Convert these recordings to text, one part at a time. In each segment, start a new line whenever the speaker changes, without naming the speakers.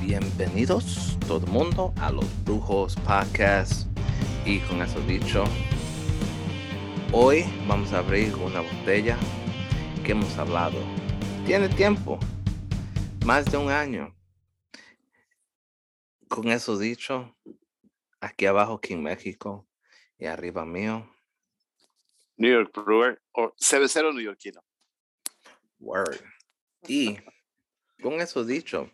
Bienvenidos todo el mundo a los Brujos Podcast. Y con eso dicho, hoy vamos a abrir una botella que hemos hablado. Tiene tiempo, más de un año. Con eso dicho, aquí abajo aquí en México y arriba mío,
New York Brewer o cervecero neoyorquino.
Word. Y con eso dicho,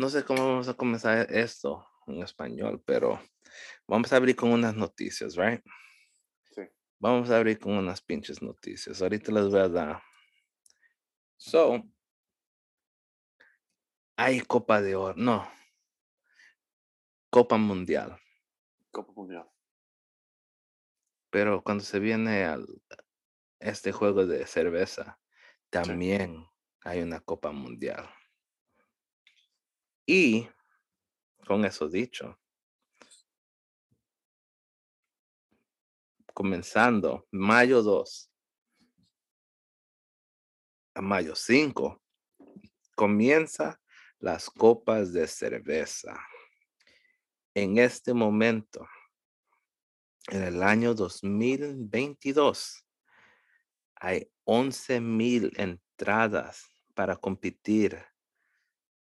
no sé cómo vamos a comenzar esto en español, pero vamos a abrir con unas noticias, right?
Sí.
Vamos a abrir con unas pinches noticias. Ahorita les voy a dar. So, hay Copa de Oro, no. Copa Mundial.
Copa Mundial.
Pero cuando se viene al este juego de cerveza, también hay una Copa Mundial. Y con eso dicho, comenzando mayo 2 a mayo 5, comienza las copas de cerveza. En este momento, en el año 2022, hay 11 mil entradas para competir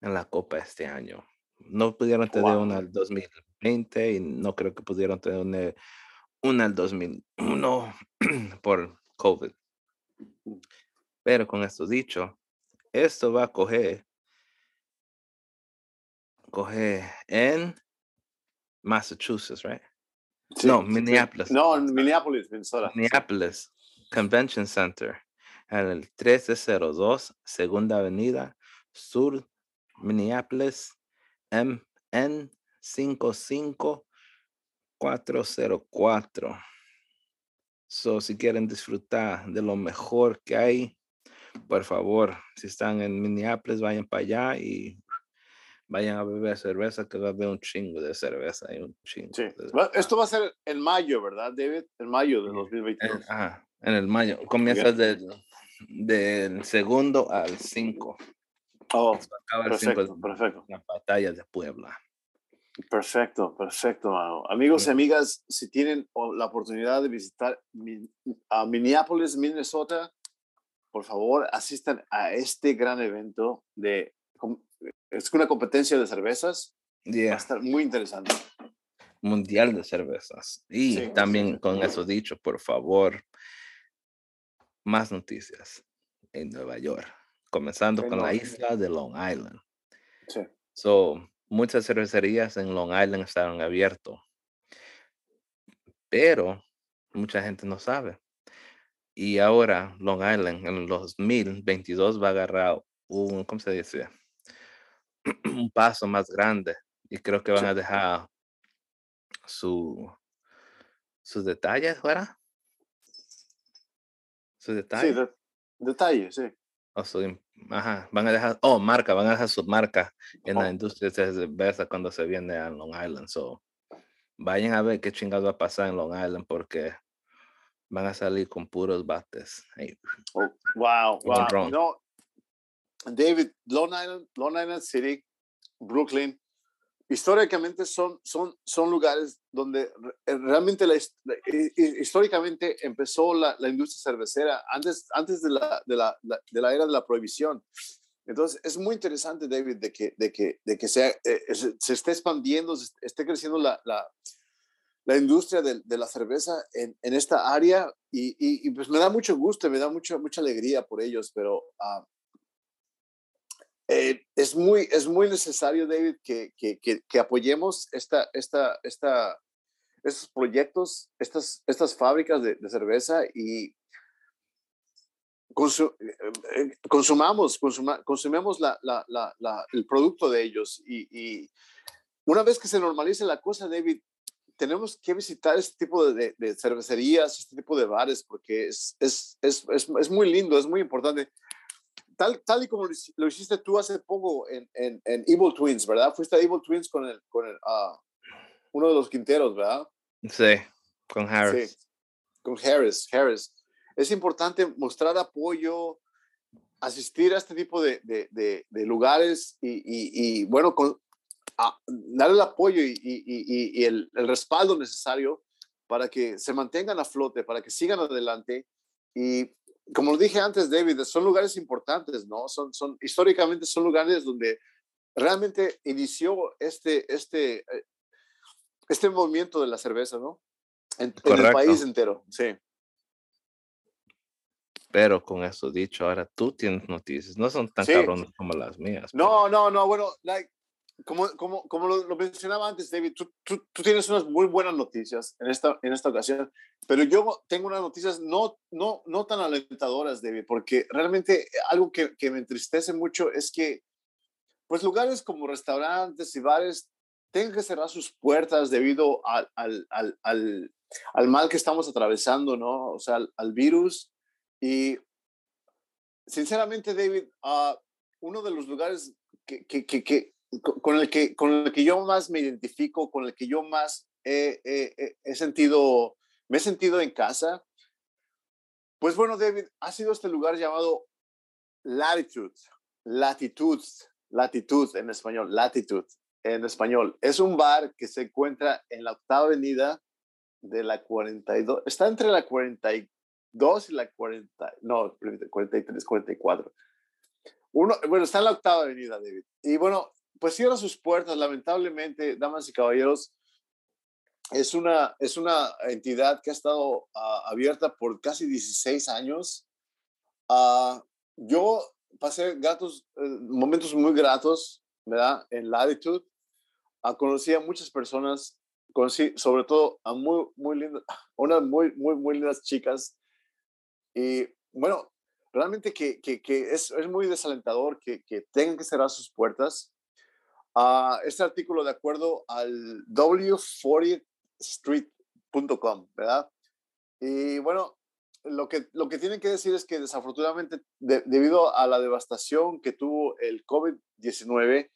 en la Copa este año. No pudieron tener
Wow.
una al 2020 y no creo que pudieron tener una, una al 2001 por COVID. Pero con esto dicho, esto va a coger, coger en Massachusetts, right?
Sí,
No. Minneapolis.
No, en Minneapolis, Minnesota.
Minneapolis Convention Center, en el 1302 Segunda Avenida Sur, Minneapolis, MN 55404. So, si quieren disfrutar de lo mejor que hay, por favor, si están en Minneapolis, vayan para allá y vayan a beber cerveza, que va a haber un chingo de cerveza y un chingo.
Sí. Esto va a ser en mayo, ¿verdad, David? En mayo de
En-
2022.
En, ajá, en el mayo. Comienza del, del segundo al 5.
Oh,
Acaba el 5
perfecto, perfecto.
la batalla de Puebla.
Perfecto, perfecto, mano. Amigos y amigas, si tienen la oportunidad de visitar a Minneapolis, Minnesota, por favor, asistan a este gran evento de es una competencia de cervezas. Va a
Yeah,
estar muy interesante.
Mundial de cervezas. Y
sí,
también
sí.
con eso dicho, por favor, más noticias en Nueva York. Comenzando
En
con la isla de Long Island.
Sí.
So, muchas cervecerías en Long Island estaban abiertos, pero mucha gente no sabe. Y ahora Long Island en los 2022 va a agarrar un, ¿cómo se dice? un paso más grande y creo que van
Sí.
a dejar su sus detalles, ¿verdad? Sus
Sí,
detalles.
de- detalle, sí.
O su ajá, van a dejar, oh, marca, van a dejar su marca en la
Oh.
industria de cuando se viene a Long Island. So, vayan a ver qué chingados va a pasar en Long Island porque van a salir con puros bates.
Oh, wow, wow. No, David, Long Island, Long Island City, Brooklyn, históricamente son, son, son lugares donde re- eh, realmente la hi- hi- históricamente empezó la, la industria cervecera antes, antes de, la, de, la, de la era de la prohibición. Entonces, es muy interesante, David, de que, de que, de que sea, eh, se, se esté expandiendo, se esté creciendo la, la, la industria de, la cerveza en, en esta área y, pues me da mucho gusto, me da mucho, mucha alegría por ellos, pero ah, eh, es, muy, es muy necesario, David, que, que, que, que apoyemos esta, esta, esta, estos proyectos, estas, estas fábricas de, de cerveza y consu- eh, eh, consumamos, consuma- consumemos la, la, la, el producto de ellos y, y una vez que se normalice la cosa, David, tenemos que visitar este tipo de, de- cervecerías, este tipo de bares, porque es, es, es, es muy lindo, es muy importante. Tal, tal y como lo hici- lo hiciste tú hace poco en, en, en Evil Twins, ¿verdad? Fuiste a Evil Twins con, el, con el, ah, uno de los quinteros, ¿verdad?
Sí, con Harris.
Sí, con Harris, Harris. Es importante mostrar apoyo, asistir a este tipo de, de, de, de lugares y, y, y, bueno, con, darle el apoyo y, y, y el, el, respaldo necesario para que se mantengan a flote, para que sigan adelante. Y como lo dije antes, David, son lugares importantes, ¿no? Son, son, históricamente son lugares donde realmente inició este, este, eh, este movimiento de la cerveza, ¿no? En, en el país entero, sí.
Pero con eso dicho, ahora tú tienes noticias, no son tan cabrones como las mías.
No, no, no, bueno, like, como, como, como lo, mencionaba antes, David, tú, tú, tú, tienes unas muy buenas noticias en esta, en esta ocasión, pero yo tengo unas noticias no, no, no tan alentadoras, David, porque realmente algo que, que me entristece mucho es que, pues, lugares como restaurantes y bares tengan que cerrar sus puertas debido al, al, al, al, al mal que estamos atravesando, ¿no? O sea, al, virus. Y, sinceramente, David, uh, uno de los lugares que, que, que con el que, con el que yo más me identifico, con el que yo más he, sentido, me he sentido en casa, pues bueno, David, ha sido este lugar llamado Latitude, Latitud, Latitud en español, Latitud en español. Es un bar que se encuentra en la octava avenida de la 42, está entre la 42 y la 40, no, 43, 44. Uno, bueno, está en la octava avenida, David. Y bueno, pues cierra sus puertas, lamentablemente, damas y caballeros. Es una, es una entidad que ha estado ah, abierta por casi 16 años. Uh, yo pasé gratos, eh, momentos muy gratos, ¿verdad? En Latitude. Uh, conocí a muchas personas, conocí sobre todo a muy, muy lindas, unas muy, muy, muy lindas chicas. Y bueno, realmente que, que, que es, es, muy desalentador que, que tengan que cerrar sus puertas este artículo de acuerdo al w40street.com, ¿verdad? Y bueno, lo que, lo que tienen que decir es que desafortunadamente, debido a la devastación que tuvo el COVID-19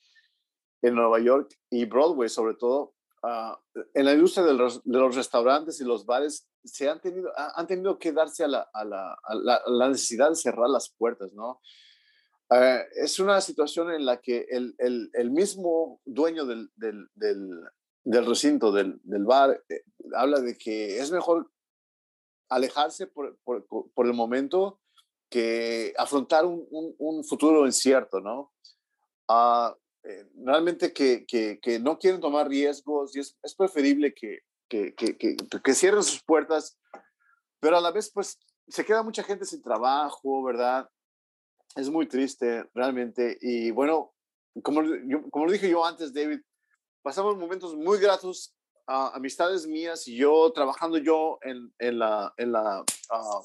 en Nueva York y Broadway sobre todo, ah, en la industria de los, restaurantes y los bares se han tenido, han tenido que darse a la, a la, la necesidad de cerrar las puertas, ¿no? Eh, es una situación en la que el, el, mismo dueño del, del, del, recinto, del, bar, eh, habla de que es mejor alejarse por, por, el momento que afrontar un, un, futuro incierto, ¿no? Uh, realmente que, que, que, no quieren tomar riesgos y es, es preferible que, que, cierren sus puertas, pero a la vez, pues, se queda mucha gente sin trabajo, ¿verdad? Es muy triste realmente. Y bueno, como, como lo dije yo antes, David, pasamos momentos muy gratos, a amistades mías y yo trabajando yo en, en la, en, la, ah,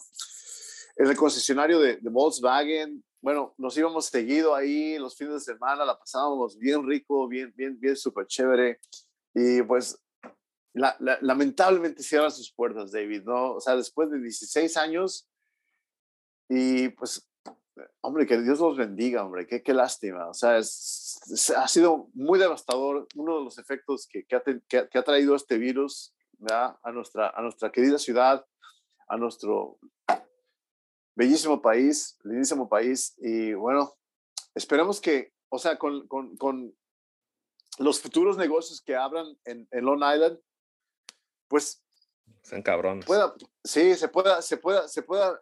en el concesionario de, Volkswagen. Bueno, nos íbamos seguido ahí los fines de semana, la pasábamos bien rico, bien, bien, bien súper chévere. Y pues la, lamentablemente cierran sus puertas, David, ¿no? O sea, después de 16 años y pues hombre, que Dios los bendiga, hombre, qué, lástima. O sea, es, ha sido muy devastador uno de los efectos que, ha, traído este virus a nuestra, querida ciudad, a nuestro bellísimo país, lindísimo país. Y bueno, esperemos que, o sea, con los futuros negocios que abran en, en Long Island, pues
son cabrones.
sí, se pueda, se pueda, se pueda,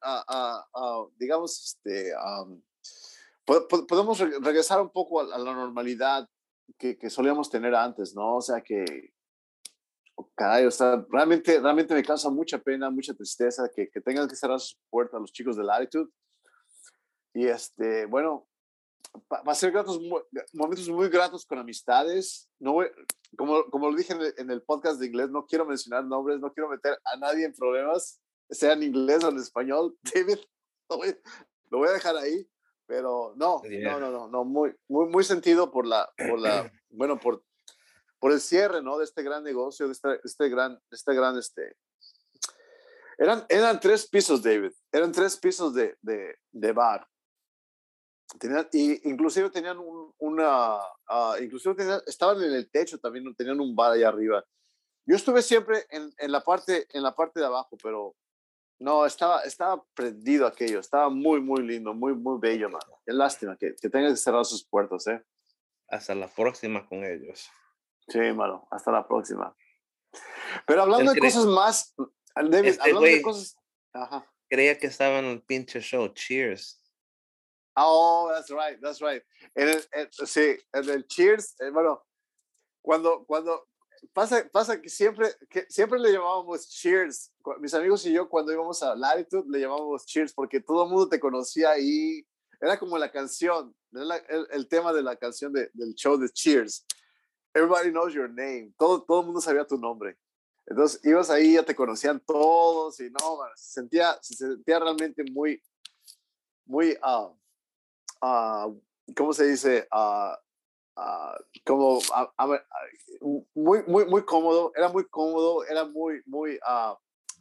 digamos, este, podemos regresar un poco a, la normalidad que, que, solíamos tener antes, ¿no? O sea que, oh, caray, o sea, realmente, realmente me causa mucha pena, mucha tristeza que, que tengan que cerrar sus puertas los chicos de Latitude. Y este, bueno, va a ser gratos, momentos muy gratos con amistades. No como, como lo dije en el, podcast de inglés, no quiero mencionar nombres, no quiero meter a nadie en problemas, sea en inglés o en español. David, lo voy, lo voy a dejar ahí, pero no, no, no, no, no, muy, muy, muy sentido por la, por la, bueno, por, por el cierre, ¿no? De este gran negocio, de este, este gran, este gran, este, eran, eran tres pisos, David, eran tres pisos de, de, de bar Tenían, y inclusive tenían un, una, uh, inclusive tenían, estaban en el techo también, tenían un bar allá arriba. Yo estuve siempre en, en, la, parte, en la parte de abajo, pero no, estaba, estaba prendido aquello, estaba muy, muy lindo, muy, muy bello, mano. Qué lástima que, que tengan que cerrar sus puertos, ¿eh?
Hasta la próxima con ellos.
Sí, mano. Hasta la próxima. Pero hablando de cosas más, David,
Este
hablando de cosas. Ajá.
Creía que estaba en el pinche show. Cheers.
Oh, that's right, that's right. En el, en- sí, en el Cheers, eh, bueno, cuando, cuando pasa, pasa que siempre, que siempre le llamábamos Cheers. Mis amigos y yo, cuando íbamos a Latitude, le llamábamos Cheers porque todo el mundo te conocía ahí. Era como la canción, era el, el tema de la canción de- del show de Cheers. Everybody knows your name. Todo, todo el mundo sabía tu nombre. Entonces ibas ahí, ya te conocían todos y no, man, se sentía, se sentía realmente muy, muy, ah, ah, ¿cómo se dice? Ah, ah, como, ah, ah, muy, muy, muy cómodo, era muy cómodo, era muy, muy, ah,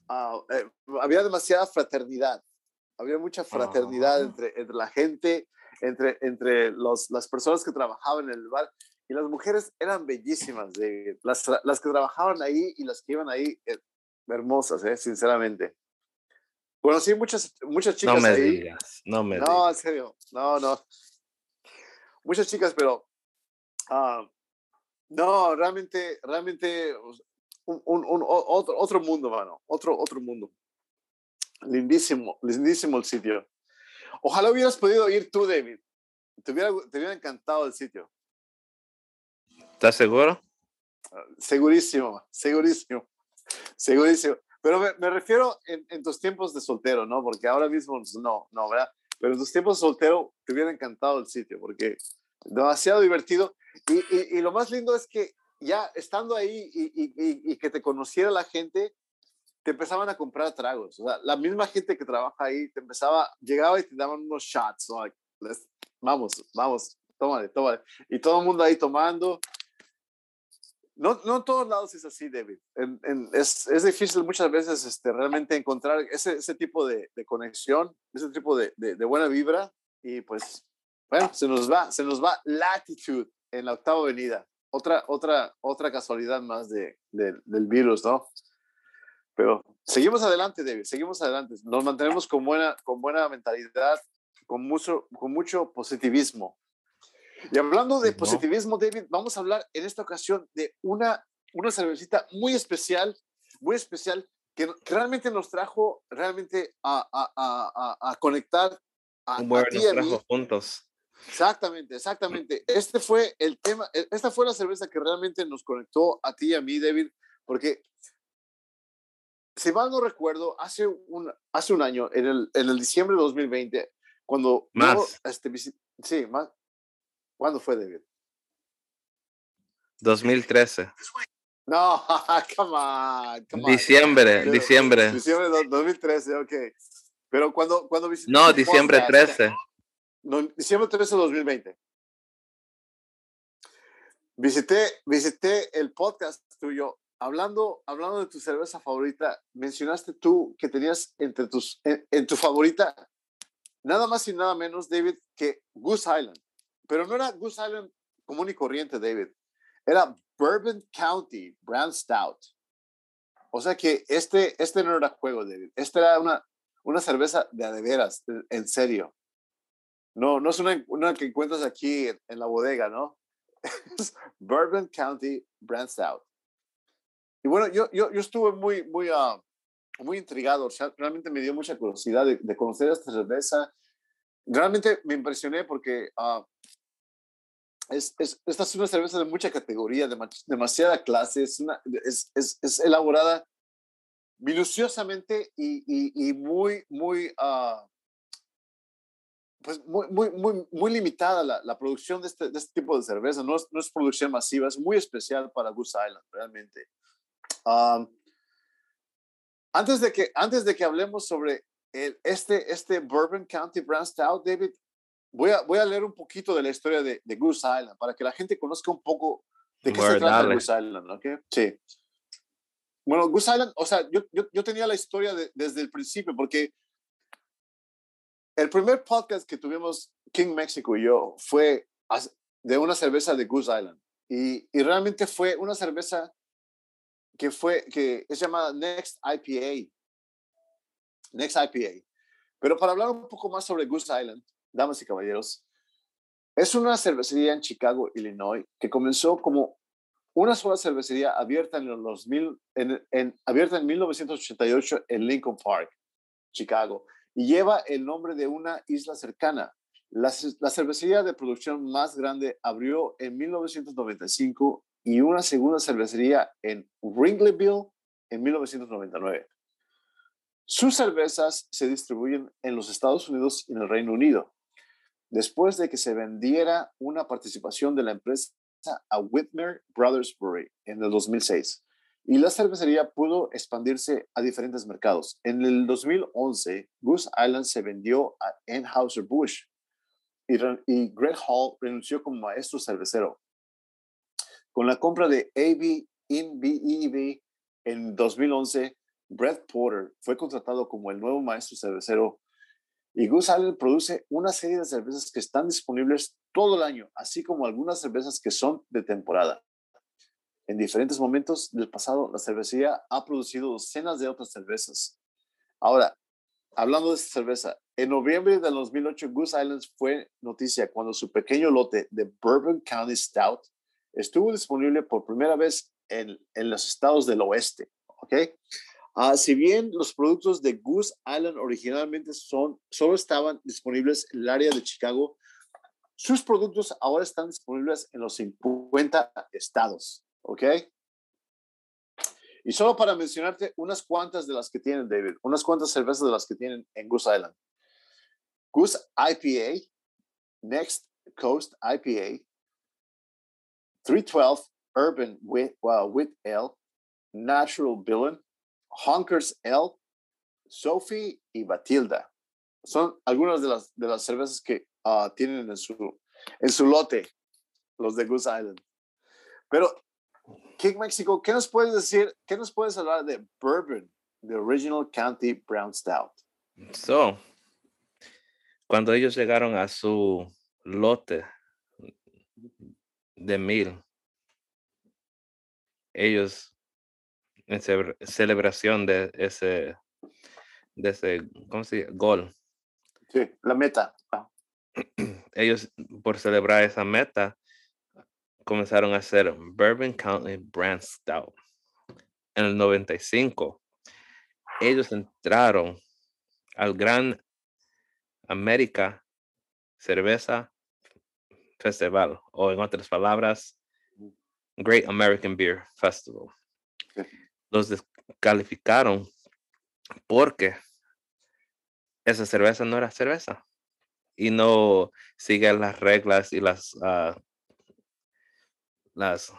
ah, eh, había demasiada fraternidad, había mucha fraternidad
Ah.
entre, entre la gente, entre, entre los, las personas que trabajaban en el bar. Y las mujeres eran bellísimas, David. Las, las que trabajaban ahí y las que iban ahí, eh, hermosas, eh, sinceramente. Conocí muchas, muchas chicas
No me
ahí.
digas. No me
No,
digas.
en serio, no, no. Muchas chicas, pero ah, no, realmente, realmente un, un- un- otro, otro mundo, mano, otro, otro mundo. Lindísimo, lindísimo el sitio. Ojalá hubieras podido ir tú, David. Te hubiera, te hubiera encantado el sitio.
¿Estás seguro?
Segurísimo, segurísimo, segurísimo. Pero me, me refiero en, en tus tiempos de soltero, ¿no? Porque ahora mismo pues, no, no, ¿verdad? Pero en tus tiempos de soltero te hubiera encantado el sitio porque demasiado divertido. Y, y, y lo más lindo es que ya estando ahí y, y, que te conociera la gente, te empezaban a comprar tragos. O sea, la misma gente que trabaja ahí te empezaba, llegaba y te daban unos shots. Like, vamos, vamos, tómale, tómale. Y todo el mundo ahí tomando. No, no en todos lados es así, David. Es, es difícil muchas veces este, realmente encontrar ese, tipo de, conexión, ese tipo de, buena vibra. Y pues, bueno, se nos va, se nos va Latitude en la octava avenida. Otra, otra, otra casualidad más de- del virus, ¿no? Pero seguimos adelante, David, seguimos adelante. Nos mantenemos con buena, con buena mentalidad, con mucho, con mucho positivismo. Y hablando de
¿no?
positivismo, David, vamos a hablar en esta ocasión de una, una cervecita muy especial, muy especial, que, que realmente nos trajo realmente a, a, a, a- conectar a,
Un buen
ti y
nos
a mí.
trajo juntos.
Exactamente, exactamente. Este fue el tema, e- esta fue la cerveza que realmente nos conectó a ti y a mí, David, porque si mal no recuerdo, hace un, hace un año, en el, en el diciembre de 2020, cuando... yo,
Más.
este, visi- sí, más. ¿Cuándo fue, David?
2013.
No, come on, come on.
Diciembre,
Pero-
diciembre.
Diciembre de 2013, ok. Pero cuando, cuando visité
No, diciembre
podcast-
13.
No, diciembre 13 de 2020. Visité, visité el podcast tuyo. Hablando, hablando de tu cerveza favorita, mencionaste tú que tenías entre tus, en, en tu favorita nada más y nada menos, David, que Goose Island. Pero no era Goose Island común y corriente, David. Era Bourbon County Brand Stout. O sea que este, este no era juego, David. Este era una, una cerveza de a de veras, en serio. No, no es una, una que encuentras aquí en, la bodega, ¿no? Es Bourbon County Brand Stout. Y bueno, yo, yo, yo estuve muy, muy, ah, muy intrigado. Realmente me dio mucha curiosidad de, de conocer esta cerveza. Realmente me impresioné porque ah, es, es- esta es una cerveza de mucha categoría, de demasiada clase. Es, una, es, es, elaborada minuciosamente y, y, y muy, muy, ah, pues muy, muy, muy, muy limitada la, la producción de este, de este tipo de cerveza. No es, no es producción masiva, es muy especial para Goose Island, realmente. Um, antes, de que, antes de que hablemos sobre el, este, este Bourbon County Brand Stout, David, voy a, voy a leer un poquito de la historia de, de Goose Island para que la gente conozca un poco de qué se
Bueno,
trata. Goose Island, ¿ok? Sí. Bueno, Goose Island, o sea, yo, yo, yo tenía la historia de- desde el principio porque el primer podcast que tuvimos King México y yo fue de una cerveza de Goose Island y, y realmente fue una cerveza que fue que es llamada Next IPA. Next IPA. Pero para hablar un poco más sobre Goose Island, damas y caballeros, es una cervecería en Chicago, Illinois, que comenzó como una sola cervecería abierta en, los mil, en, abierta en 1988 en Lincoln Park, Chicago, y lleva el nombre de una isla cercana. La, la cervecería de producción más grande abrió en 1995 y una segunda cervecería en Wrigleyville en 1999. Sus cervezas se distribuyen en los Estados Unidos y en el Reino Unido. Después de que se vendiera una participación de la empresa a Whitmer Brothers Brewery en el 2006 y la cervecería pudo expandirse a diferentes mercados. En el 2011, Goose Island se vendió a Anheuser-Busch y, y Greg Hall renunció como maestro cervecero. Con la compra de AB InBev en 2011, Brett Porter fue contratado como el nuevo maestro cervecero y Goose Island produce una serie de cervezas que están disponibles todo el año, así como algunas cervezas que son de temporada. En diferentes momentos del pasado, la cervecería ha producido docenas de otras cervezas. Ahora, hablando de esta cerveza, en noviembre del 2008, Goose Island fue noticia cuando su pequeño lote de Bourbon County Stout estuvo disponible por primera vez en, en los estados del oeste. ¿ok? Uh, si bien los productos de Goose Island originalmente son, solo estaban disponibles en el área de Chicago, sus productos ahora están disponibles en los 50 estados, ¿ok? Y solo para mencionarte unas cuantas de las que tienen, David, unas cuantas cervezas de las que tienen en Goose Island. Goose IPA, Next Coast IPA, 312 Urban with, uh, with Ale, Natural Villain, Honkers L, Sophie y Batilda. Son algunas de las, de las cervezas que uh, tienen en su, en su lote los de Goose Island. Pero, King Mexico, ¿qué nos puedes decir? ¿Qué nos puedes hablar de Bourbon, the Original County Brown Stout?
So, cuando ellos llegaron a su lote de mil, ellos en celebración de ese, de ese, ¿cómo se dice? Gol.
Sí, la meta. Ah.
Ellos, por celebrar esa meta, comenzaron a hacer Bourbon County Brand Stout. En el 95, ellos entraron al Gran América Cerveza Festival, o en otras palabras, Great American Beer Festival los descalificaron porque esa cerveza no era cerveza y no sigue las reglas y las uh, las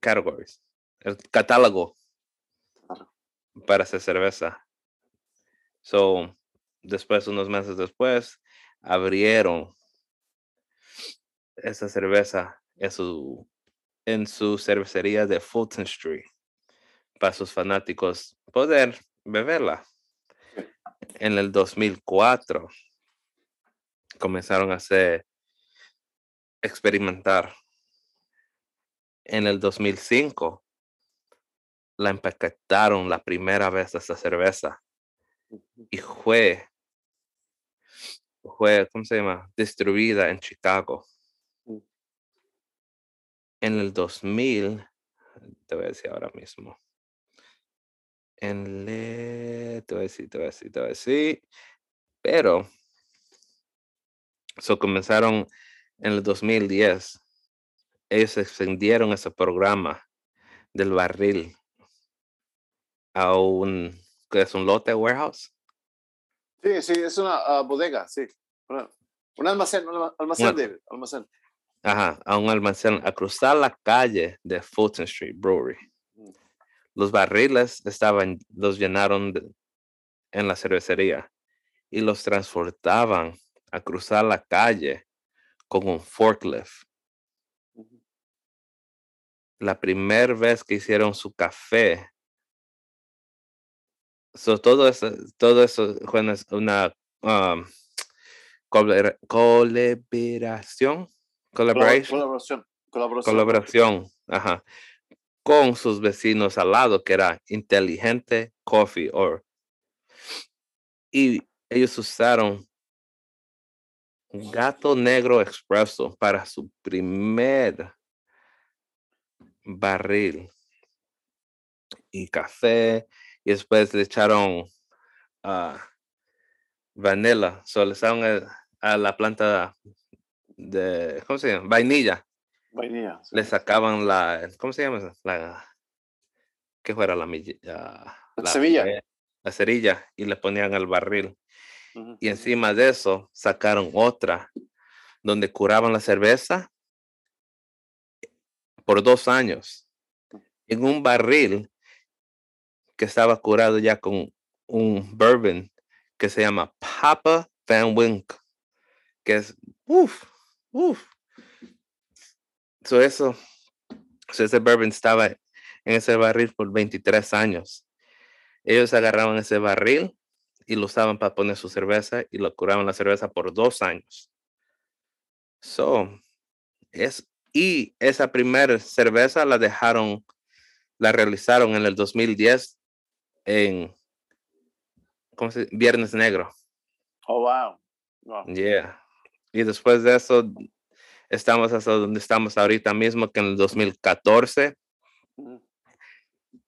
categories, el catálogo para hacer cerveza. So, después, unos meses después, abrieron esa cerveza en su, en su cervecería de Fulton Street para sus fanáticos poder beberla. En el 2004 comenzaron a hacer experimentar. En el 2005 la empaquetaron la primera vez esta cerveza y fue fue, ¿cómo se llama? Distribuida en Chicago. Mm. En el 2000, te voy a decir ahora mismo en le, te voy a decir, te voy a decir, te voy a decir, pero, so comenzaron en el 2010, ellos extendieron ese programa del barril a un, ¿qué es un lote warehouse?
Sí, sí, es una ah, bodega, sí. un almacén, un almacén, de, almacén.
Ajá, a un almacén, a cruzar la calle de Fulton Street Brewery los barriles estaban, los llenaron en la cervecería y los transportaban a cruzar la calle con un forklift. La primera vez que hicieron su café, todo eso, todo eso fue una um, colaboración,
colaboración,
colaboración, ajá, con sus vecinos al lado, que era Inteligente Coffee. Or, y ellos usaron Gato Negro Expresso para su primer barril y café y después le echaron uh, vanilla, so le echaron a la planta de, ¿cómo se llama? Vainilla.
Vainilla.
Le sacaban la, ¿cómo se llama? La, ¿qué fuera la, la,
la semilla?
La cerilla y le ponían al barril. Y encima de eso sacaron otra donde curaban la cerveza por dos años en un barril que estaba curado ya con un bourbon que se llama Papa Van Wink, que es, uff, uff. So eso, ese bourbon estaba en ese barril por 23 años. Ellos agarraban ese barril y lo usaban para poner su cerveza y lo curaban la cerveza por dos años. So, es, y esa primera cerveza la dejaron, la realizaron en el 2010 en, ¿cómo se? Viernes Negro.
Oh, wow.
Yeah. Y después de eso, estamos hasta donde estamos ahorita mismo, que en el 2014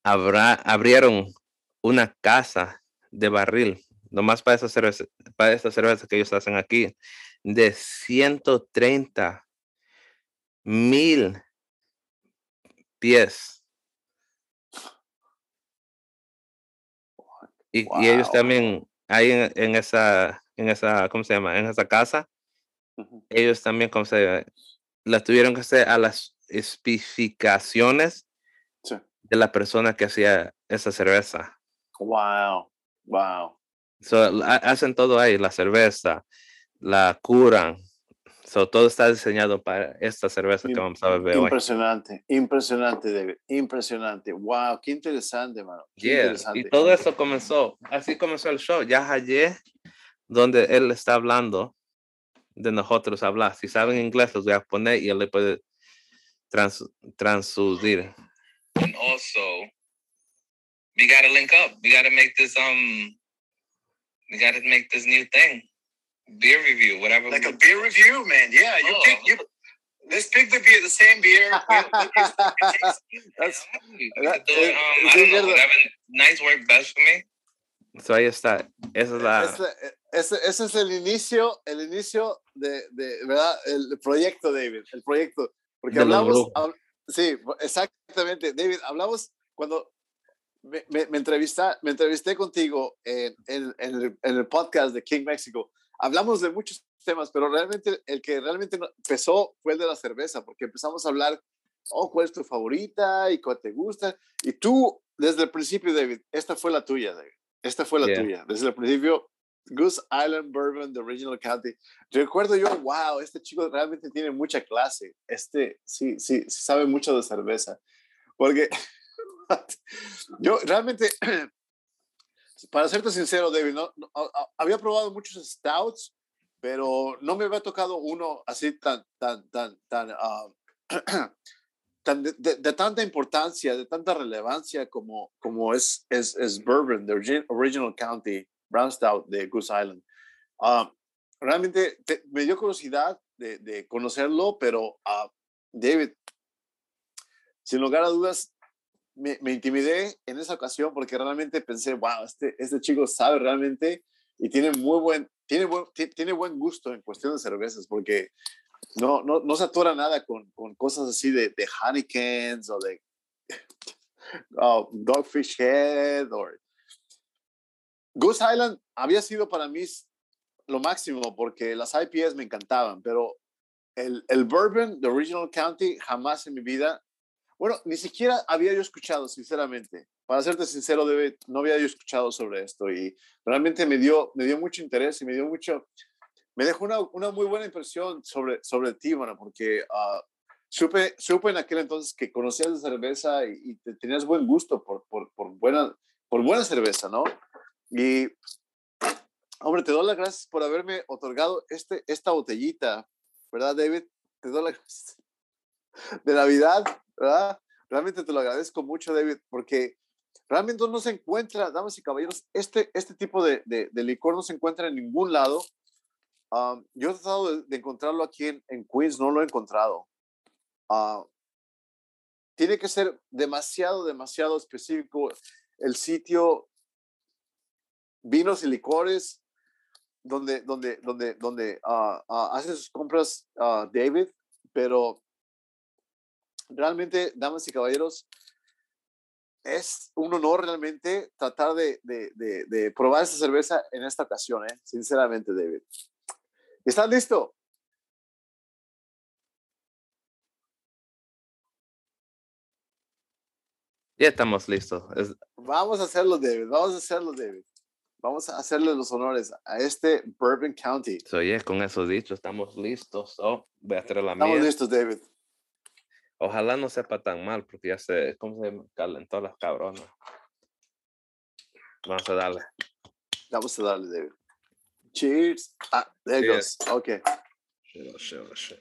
habrá, abrieron una casa de barril, nomás para esa cerveza, para esta cerveza que ellos hacen aquí, de 130 mil pies. Y, ellos también, ahí en, esa, en esa, ¿cómo se llama? En esa casa, ellos también, ¿cómo se La tuvieron que hacer a las especificaciones de la persona que hacía esa cerveza.
Wow, wow.
hacen todo ahí, la cerveza, la curan. todo está diseñado para esta cerveza que vamos a beber
hoy. Impresionante, impresionante, David. Impresionante. Wow, qué interesante, mano.
Y todo eso comenzó, así comenzó el show. Ya ayer, donde él está hablando de nosotros hablar. Si saben inglés, los voy a poner y él le puede trans, transducir. And also, we gotta link up. We gotta make this um, we gotta make this new thing. beer review, whatever.
Like a beer review, man. Yeah, you oh. pick you. Let's pick the beer, the same beer. That's
that, do um, I don't know, whatever nice work best for me. So ahí está. Esa es la.
Ese, ese, es el inicio, el inicio de, de, ¿verdad? El proyecto, David, el proyecto. Porque hablamos, hab, sí, exactamente, David, hablamos cuando me, me, me, entrevista, me entrevisté contigo en, en, en, el, en el podcast de King Mexico hablamos de muchos temas, pero realmente el que realmente empezó fue el de la cerveza, porque empezamos a hablar, oh, ¿cuál es tu favorita y cuál te gusta? Y tú, desde el principio, David, esta fue la tuya, David. Esta fue la tuya. Desde el principio, Goose Island Bourbon, The Original County. Recuerdo yo, wow, este chico realmente tiene mucha clase. Este, sí, sí, sabe mucho de cerveza. Porque yo realmente para serte sincero, David, no, había probado muchos stouts, pero no me había tocado uno así tan, tan, tan, tan, ah, tan de, tanta importancia, de tanta relevancia como, como es, es, es Bourbon, the Original County Brown Stout de Goose Island. Ah, realmente me dio curiosidad de, de conocerlo, pero uh, David, sin lugar a dudas, me, me, intimidé en esa ocasión porque realmente pensé, wow, este, este chico sabe realmente y tiene muy buen, tiene buen, tiene buen gusto en cuestión de cervezas porque no, no, no se atora nada con, con cosas así de, de Heinekens o de oh, Dogfish Head o Goose Island había sido para mí lo máximo porque las IPS me encantaban, pero el, el bourbon de Original County jamás en mi vida bueno, ni siquiera había yo escuchado, sinceramente. Para serte sincero, debe, no había yo escuchado sobre esto y realmente me dio, me dio mucho interés y me dio mucho, me dejó una, una muy buena impresión sobre, sobre ti, porque uh, supe, supe en aquel entonces que conocías de cerveza y, y tenías buen gusto por, por, por, buena, por buena cerveza, ¿no? Y, hombre, te doy las gracias por haberme otorgado este, esta botellita, ¿verdad, David? Te doy las gracias de Navidad ¿verdad? Realmente te lo agradezco mucho, David, porque realmente no se encuentra, damas y caballeros, este, este tipo de, de, licor no se encuentra en ningún lado. Yo he tratado de, encontrarlo aquí en, en, Queens, no lo he encontrado. Uh, tiene que ser demasiado, demasiado específico. El sitio, vinos y licores, donde, donde, donde, donde ah, ah, hace sus compras David, pero realmente, damas y caballeros, es un honor realmente tratar de, de, de, de probar esta cerveza en esta ocasión, ¿eh? sinceramente, David. ¿Estás listo?
Ya estamos listos. Es-
Vamos a hacerlo, David. Vamos a hacerlo, David. Vamos a hacerle los honores a este Bourbon County.
so, yeah, con eso dicho, estamos listos. Oh, voy a traer la
Estamos
mía.
listos, David.
Ojalá no sepa tan mal, porque ya se, ¿cómo se calentó las cabronas? Vamos a darle.
Vamos a darle, David. Cheers. Ah, there it goes. Okay.
Shit, oh, shit, oh, shit.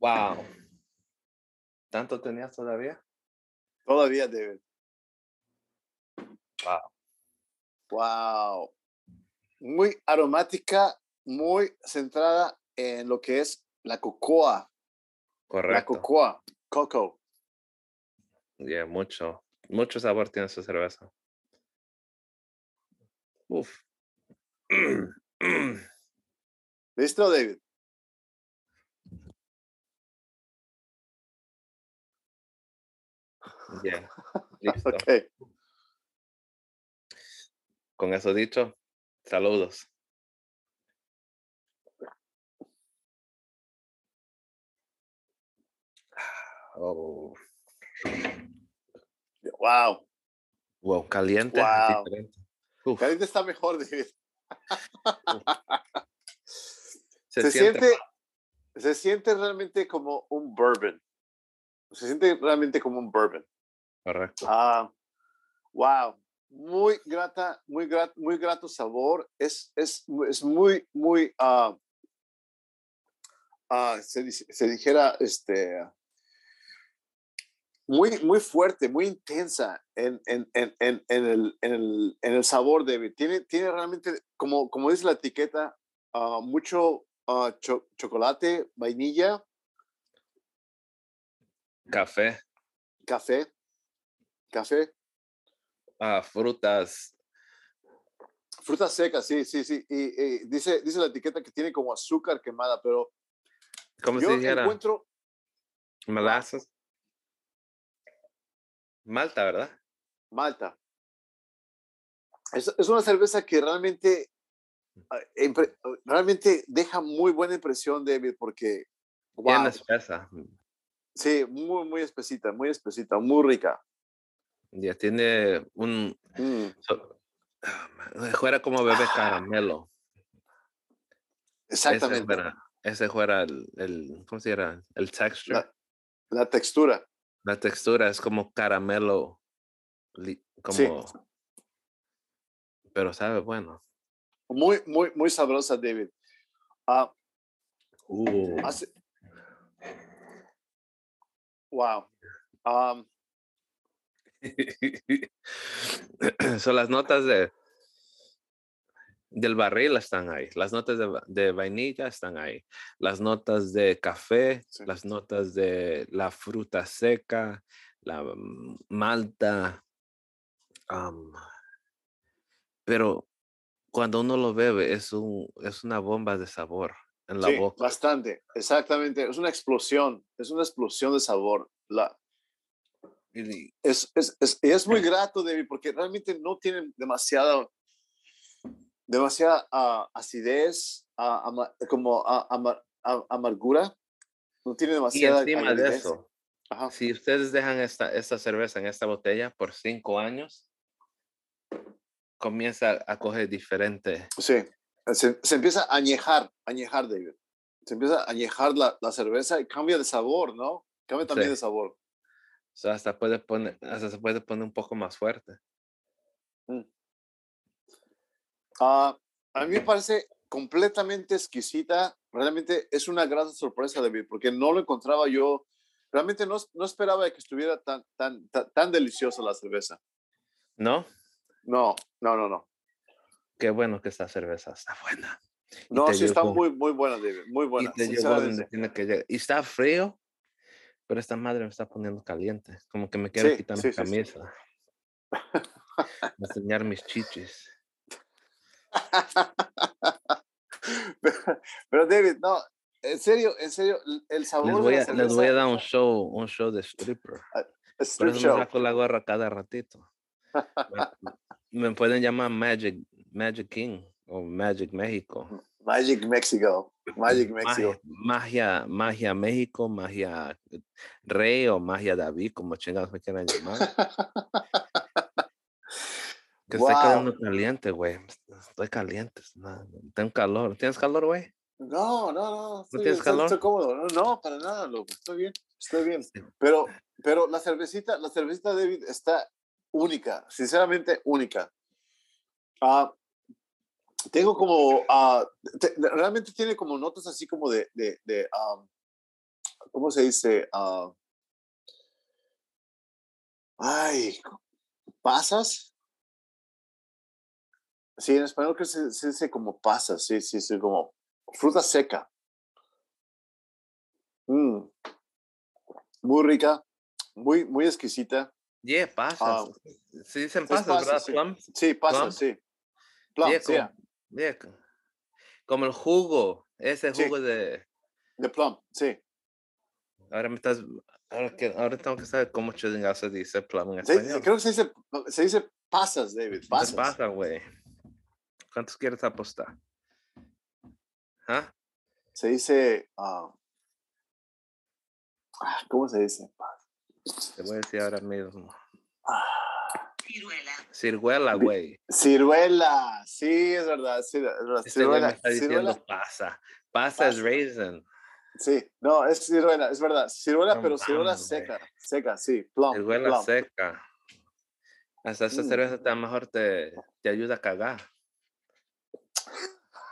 Wow. ¿Tanto tenías todavía?
Todavía, David.
Wow.
Wow. Muy aromática, muy centrada en lo que es la cocoa. La
Correcto.
cocoa. Coco.
Yeah, mucho, mucho sabor tiene esa cerveza. Uf.
¿Listo, David?
Yeah, listo. Con eso dicho, saludos. Oh,
Wow.
wow, caliente.
Wow. Caliente está mejor, David.
se,
se,
siente,
siente, se siente realmente como un bourbon. Se siente realmente como un bourbon.
Correcto.
Ah, wow. Muy grata, muy grato, muy grato sabor. Es, es, es muy, muy, ah, ah, se, se dijera, este, muy, muy fuerte, muy intensa en, en, en, en, en el, en, el, en el sabor, David. Tiene, tiene realmente, como, como dice la etiqueta, ah, mucho ah, cho- chocolate, vainilla,
Café,
café, café,
ah, frutas.
frutas secas, sí, sí, sí. Y, y dice, dice la etiqueta que tiene como azúcar quemada, pero
¿Cómo
yo
se dijera?
encuentro
Molasses. Malta, ¿verdad?
Malta. Es, es una cerveza que realmente, ah, realmente deja muy buena impresión, David, porque,
Bien
wow,
espesa.
sí, muy, muy espesita, muy espesita, muy rica.
Ya tiene un.
Mm,
so- fuera como bebé caramelo. Ese
exactamente.
fuera, ese fuera el, el. ¿Cómo se llama? El texture.
La, la textura.
La textura es como caramelo. Como.
Sí.
Pero sabe bueno.
Muy, muy, muy sabrosa, David. Ah,
Uh,
hace- wow. Um,
Son las notas de del barril están ahí, las notas de, de vainilla están ahí, las notas de café,
Sí.
las notas de la fruta seca, la malta. am, pero cuando uno lo bebe es un es una bomba de sabor en la
sí,
boca.
bastante, exactamente. Es una explosión, es una explosión de sabor. La, es, es, es, y es muy grato, David, porque realmente no tienen demasiada, demasiada ah, acidez, ah, ama- como ama- ah, amargura. No tiene
Y
demasiada
encima de
acidez.
eso,
Ajá.
si ustedes dejan esta, esta cerveza en esta botella por cinco años, comienza a coger diferente.
Sí, se, se empieza a añejar, añejar, David. Se empieza a añejar la, la cerveza y cambia de sabor, ¿no? Cambia también
Sí.
de sabor.
O sea, hasta puede poner, hasta se puede poner un poco más fuerte.
Ah, a mí me parece completamente exquisita. Realmente es una gran sorpresa, David, porque no lo encontraba yo. Realmente no, no esperaba que estuviera tan, tan, tan, tan deliciosa la cerveza.
¿No?
No, no, no, no.
Qué bueno que esta cerveza está buena. Y
No, sí está muy, muy buena, David. Muy buena.
Y te llegó donde tiene que llegar. Y está frío, pero esta madre me está poniendo caliente. Como que me quiero
Sí,
quitar
sí,
mi
sí,
camisa. Enseñar mis chichis.
pero, pero, David, no, en serio, en serio, el sabor
Les voy,
de
a,
la
les voy a dar un show, un show de stripper. Por
strip
eso
show.
me saco la gorra cada ratito. Me, me pueden llamar Magic, Magic King o Magic México.
Magic Mexico. Magic Mexico.
Magia, magia, magia México, magia Rey o magia David, como chingados me quieran llamar. Que estoy
Wow.
quedando caliente, güey. Estoy caliente. no, Tengo calor. ¿Tienes calor, güey?
No, no, no. Estoy,
tienes
estoy-
calor?
estoy cómodo. No, no, para nada, loco. Estoy bien, estoy bien. Pero, pero la cervecita, la cervecita David está única, sinceramente única. Ah, tengo como, te- realmente tiene como notas así como de, de, de, ah, ¿cómo se dice? Ah, ay, pasas. Sí, en español creo que se, se dice como pasas, sí, sí, sí, como fruta seca. Mm. Muy rica, muy, muy exquisita.
Yeah, pasas.
Ah,
sí, dicen pasas,
pasas,
¿verdad?
sí.
Plum.
Sí, pasas,
Plum.
sí. Plum,
Yeah, yeah, co- como el jugo, ese
Sí.
jugo de...
de plum, sí.
Ahora me estás... Ahora, que, ahora tengo que saber cómo chingados se dice plum en
Sí,
español.
creo que se dice, se dice pasas, David,
¿Qué
pasas.
pasa, güey? ¿Cuántos quieres apostar? ¿Ah?
Se dice, ah, ¿cómo se dice?
Te voy a decir ahora mismo.
Ah,
Ciruela.
Ciruela, güey.
ciruela, sí, es verdad, sí, es verdad.
Este güey me
Ciruela,
está diciendo
ciruela,
pasa. Pasa es raisin.
sí, no, es ciruela, es verdad. Ciruela,
No
pero ciruela
mames, güey.
seca, seca, sí, plum,
Ciruela
plum.
seca. Hasta esa
Mm.
cerveza te- a lo mejor te, te ayuda a cagar.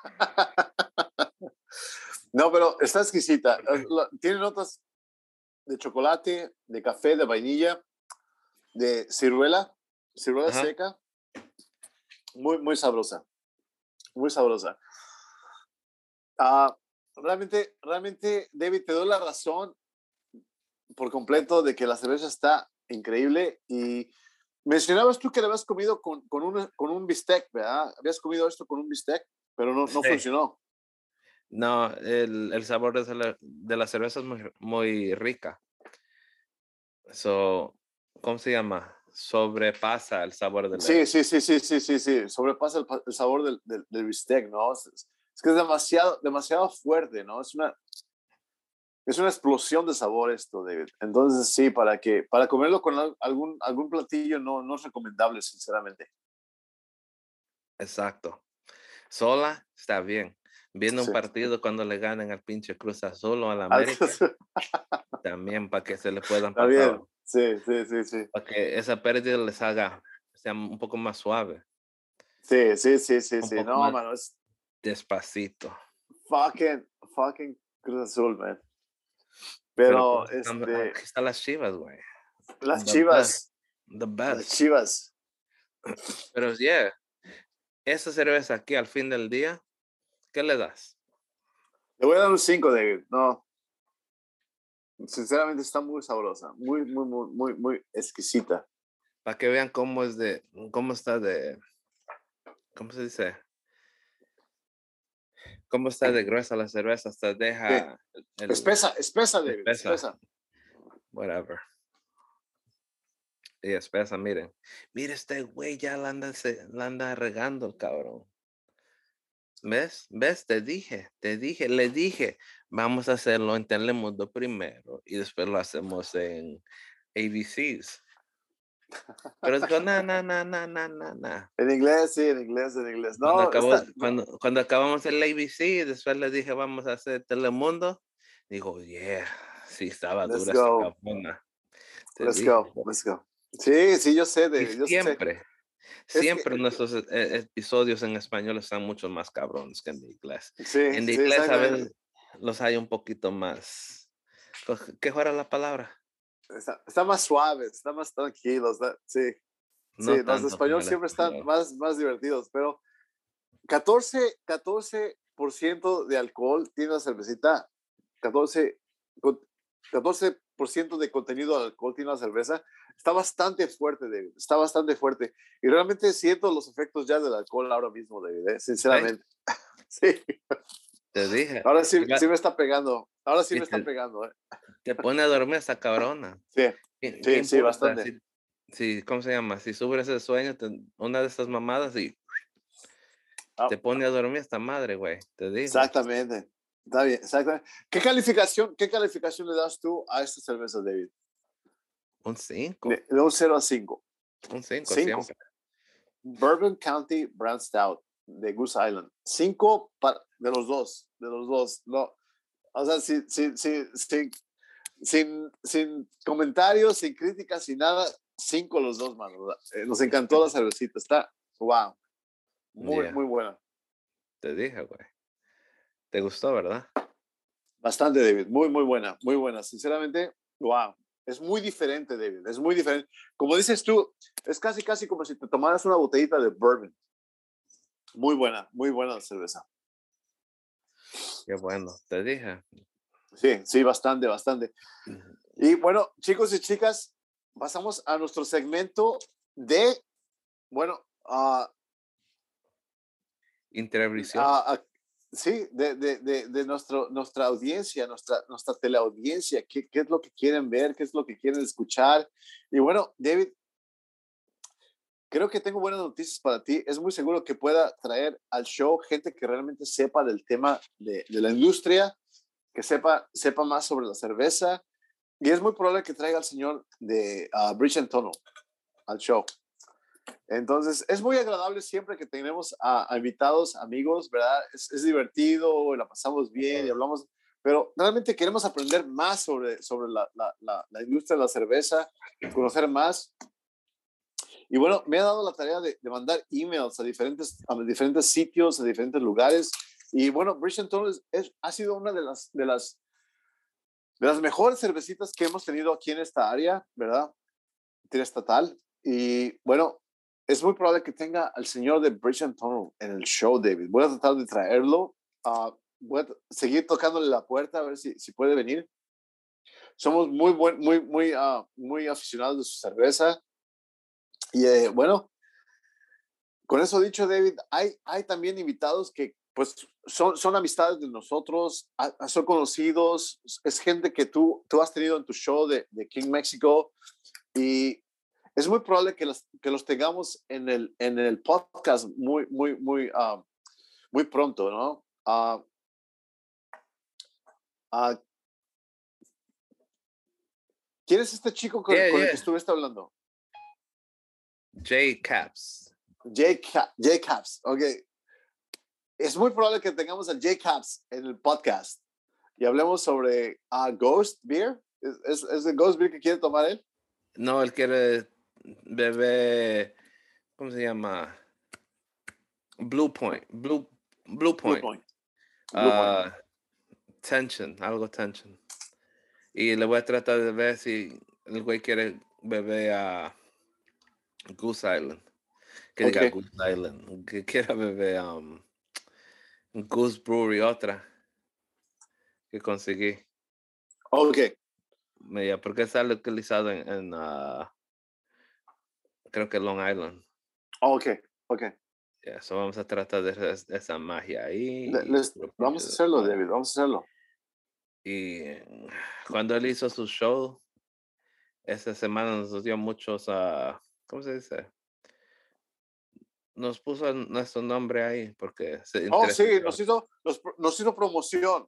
No, pero está exquisita. Eh, Tiene notas de chocolate, de café, de vainilla, de ciruela, ciruela
Ajá.
seca. Muy, muy sabrosa. Muy sabrosa. Ah, realmente, realmente, David, te doy la razón por completo de que la cerveza está increíble y mencionabas tú que la habías comido con, con, un, con un bistec, ¿verdad? Habías comido esto con un bistec, pero no, no
Sí.
funcionó.
No, el, el sabor de la, de la cerveza es muy, muy rica. So, ¿cómo se llama? Sobrepasa el sabor del
Sí, sí, sí, sí, sí, sí, sí. Sobrepasa el, sabor del, del, del bistec, ¿no? Es, es que es demasiado, demasiado fuerte, ¿no? Es una, es una explosión de sabor esto, David. Entonces, sí, para que, para comerlo con al- algún, algún platillo no, no es recomendable, sinceramente.
Exacto. Sola está bien. Viendo un
Sí.
partido cuando le ganan al pinche Cruz Azul o al América, también para que se le puedan
Está
pasar.
bien. Sí, sí, sí, sí.
Para que esa pérdida les haga, sea un poco más suave,
Sí, sí, sí, sí,
Un
sí. No, mano, es
despacito.
fucking, fucking Cruz Azul, man. Pero,
pues, están-
este,
aquí están las chivas, güey.
las
the
chivas,
The
las
best.
chivas.
Pero yeah, esa cerveza aquí al fin del día, ¿qué le das?
Le voy a dar un 5, David. No. Sinceramente está muy sabrosa. Muy, muy, muy, muy, muy exquisita.
Para que vean cómo es de, cómo está de, ¿cómo se dice? Cómo está de gruesa la cerveza, hasta deja el-
Espesa, espesa, David.
Espesa.
Espesa.
whatever. Y espesa, miren. Mire, este güey ya la anda, se- la anda regando el cabrón. ¿Ves? ¿Ves? Te dije, te dije, le dije, vamos a hacerlo en Telemundo primero y después lo hacemos en ABCs. Pero dijo, na, na, na, na, na, na, na.
En inglés, sí, en inglés, en inglés.
Cuando,
No,
acabó-
está-
cuando, cuando acabamos el ABC, después le dije, vamos a hacer Telemundo. Dijo, yeah, sí, estaba
Let's
dura
go. let's
dije.
go, let's go. Sí, sí, yo sé, David. Yo sé.
Siempre, Siempre nuestros e, e, episodios en español están mucho más cabrones que en inglés.
Sí,
en inglés a veces los hay un poquito más. ¿Qué fuera la palabra?
Está, más suave, está más tranquilos. sí, sí los de español siempre están más, más divertidos, pero 14, 14% de alcohol tiene la cervecita, 14, 14% de contenido de alcohol tiene la cerveza. Está bastante fuerte, David, está bastante fuerte. Y realmente siento los efectos ya del alcohol ahora mismo, David, ¿eh? sinceramente. sí.
Te dije.
Ahora sí, sí me está pegando. Ahora sí me está pegando. ¿eh?
Te pone a dormir esta cabrona.
Sí, sí, sí, bastante.
Si, ¿Cómo se llama? Si subes ese sueño, una de estas mamadas y ah, te pone a dormir esta madre, güey. Te digo.
Exactamente. Está bien, exactamente. ¿Qué calificación, ¿Qué calificación le das tú a esta cerveza, David?
Un 5.
De, un 0 a 5.
Un 5,
Bourbon County Brand Stout de Goose Island. 5 de los dos, de los dos. No, o sea, sin, sin, sin, sin, sin comentarios, sin críticas, sin nada, 5 los dos, mano. Eh, nos encantó la cervecita. Está, wow. Muy, muy buena.
Te dije, güey. ¿Te gustó, verdad?
Bastante, David. Muy, muy buena, muy buena. Sinceramente, wow. Es muy diferente, David. Es muy diferente. Como dices tú, es casi, casi como si te tomaras una botellita de bourbon. Muy buena, muy buena la cerveza.
Qué bueno, te dije.
Sí, sí, bastante, bastante. Y bueno, chicos y chicas, pasamos a nuestro segmento de, bueno, uh,
intervención.
Sí, de, de, de, nuestro, nuestra audiencia, nuestra, nuestra teleaudiencia, ¿qué, qué es lo que quieren ver, qué es lo que quieren escuchar. Y bueno, David, creo que tengo buenas noticias para ti. Es muy seguro que pueda traer al show gente que realmente sepa del tema de, de la industria, que sepa, sepa más sobre la cerveza. Y es muy probable que traiga al señor de uh, Bridge Tunnel al show. Entonces, es muy agradable siempre que tenemos a, invitados, amigos, ¿verdad? Es, es, divertido, la pasamos bien y hablamos, pero realmente queremos aprender más sobre, sobre la, la, la, industria de la cerveza, conocer más. Y bueno, me ha dado la tarea de, de mandar emails a diferentes, a diferentes sitios, a diferentes lugares. Y bueno, Bridgeton es, ha sido una de las, de, las, de las mejores cervecitas que hemos tenido aquí en esta área, ¿verdad? estatal. Y bueno, es muy probable que tenga al señor de Bridge and Tunnel en el show, David. Voy a tratar de traerlo. Uh, voy a seguir tocándole la puerta a ver si, si puede venir. Somos muy, buen, muy, muy, uh, muy aficionados de su cerveza. Y eh, bueno, con eso dicho, David, hay, hay también invitados que pues son, son amistades de nosotros, son conocidos, es gente que tú, tú has tenido en tu show de, de King Mexico y es muy probable que los, que los tengamos en el, en el podcast muy, muy, muy, uh, muy pronto, ¿no? Uh, uh, ¿Quién es este chico con, yeah, con yeah. el que estuviste hablando?
J Caps.
J, J Caps, ok. Es muy probable que tengamos a J Caps en el podcast y hablemos sobre Ghost Beer. ¿Es, es, ¿Es el Ghost Beer que quiere tomar él?
No, él quiere bebé, ¿cómo se llama? Blue Point, Blue, Blue Point. Blue Point. Uh, tension, algo tension. Y le voy a tratar de ver si el güey quiere beber a Goose Island. Que okay. diga Goose Island. Que quiera beber um, Goose Brewery, otra que conseguí.
Ok.
Mira, porque está localizado en, en uh, creo que Long Island.
Oh, ok, ok.
Yeah, so vamos a tratar de, de esa magia ahí.
Les, vamos a hacerlo, David, vamos a hacerlo.
Y cuando él hizo su show, esa semana nos dio muchos, uh, ¿cómo se dice? Nos puso nuestro nombre ahí porque
se Oh, sí, nos hizo, nos, nos hizo promoción.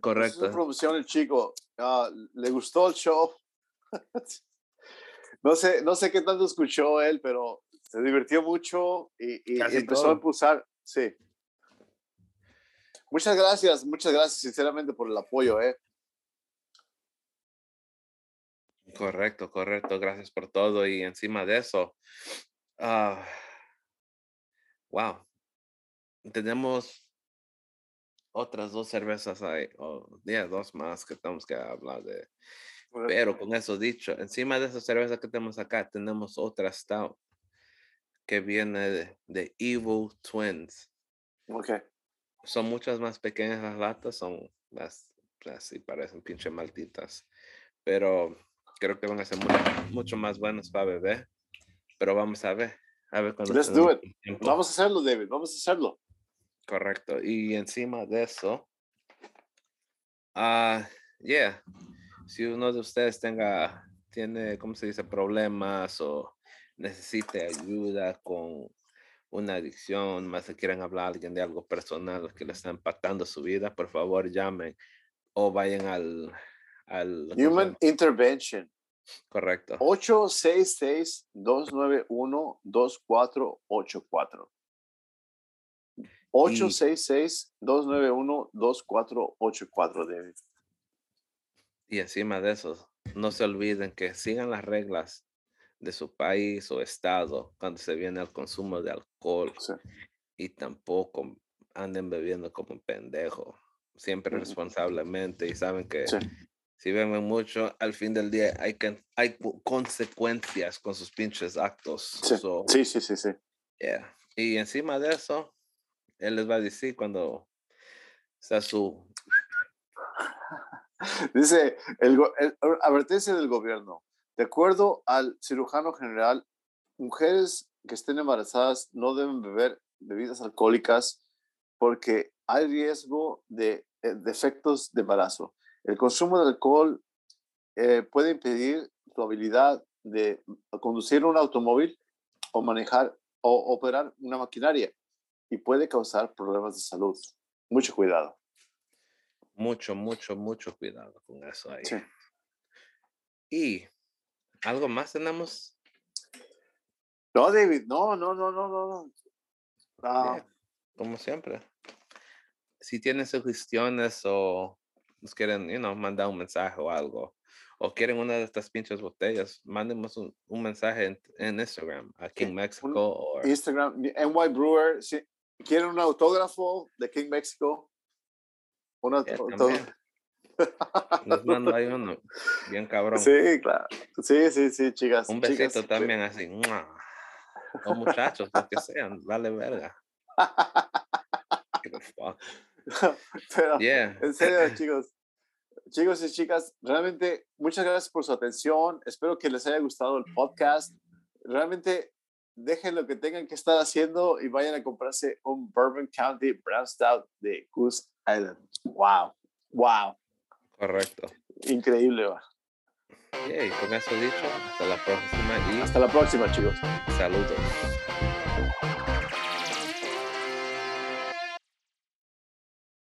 Correcto. Nos
hizo promoción el chico. Uh, le gustó el show. no sé, no sé qué tanto escuchó él, pero se divirtió mucho y, y, empezó todo. a impulsar. Sí. Muchas gracias, muchas gracias sinceramente por el apoyo, ¿eh?
Correcto, correcto. Gracias por todo. Y encima de eso, ah, wow, tenemos otras dos cervezas ahí, o dos más que tenemos que hablar de. Pero con eso dicho, encima de esa cerveza que tenemos acá, tenemos otra stout que viene de, de Evil Twins.
Ok.
Son muchas más pequeñas las latas, son las, así parecen pinche maltitas. Pero creo que van a ser mucho, más buenos para beber. Pero vamos a ver. A ver cuando
Let's do it. Vamos a hacerlo, David. Vamos a hacerlo.
Correcto. Y encima de eso, ah, yeah, si uno de ustedes tenga, tiene, ¿cómo se dice? Problemas o necesite ayuda con una adicción, más se quieren hablar a alguien de algo personal que le está impactando su vida, por favor llamen o vayan al... al
Human Intervention.
Correcto.
866-291-2484. 866-291-2484, David.
Y encima de eso, no se olviden que sigan las reglas de su país o estado cuando se viene al consumo de alcohol. Y tampoco anden bebiendo como un pendejo. Siempre responsablemente y saben que si beben mucho, al fin del día hay, que, hay consecuencias con sus pinches actos.
Sí, sí, sí, sí.
Y encima de eso, él les va a decir cuando sea su...
Dice, el, el, advertencia del gobierno. De acuerdo al cirujano general, mujeres que estén embarazadas no deben beber bebidas alcohólicas porque hay riesgo de eh, defectos de embarazo. El consumo de alcohol eh, puede impedir tu habilidad de conducir un automóvil o manejar o operar una maquinaria y puede causar problemas de salud. Mucho cuidado.
Mucho, mucho, mucho cuidado con eso ahí. Y ¿Algo más tenemos?
No, David, no, no, no, no, no.
Ah. como siempre. Si tienen sugestiones o nos quieren, you know, mandar un mensaje o algo, o quieren una de estas pinches botellas, mándenos un, un mensaje en, Instagram, a King Mexico o
Instagram, NY Brewer, si quieren un autógrafo de King Mexico, una,
nos mando ahí uno, bien cabrón.
Sí, claro. Sí, sí, sí, chicas.
Un besito también así. O muchachos, los que sean, vale verga.
Pero, en serio, chicos. Chicos y chicas, realmente muchas gracias por su atención. Espero que les haya gustado el podcast. Realmente dejen lo que tengan que estar haciendo y vayan a comprarse un Bourbon County Brown Stout de Goose. Wow, wow.
Correcto.
Increíble, va.
y con eso dicho, hasta la próxima y...
Hasta la próxima, chicos.
Saludos.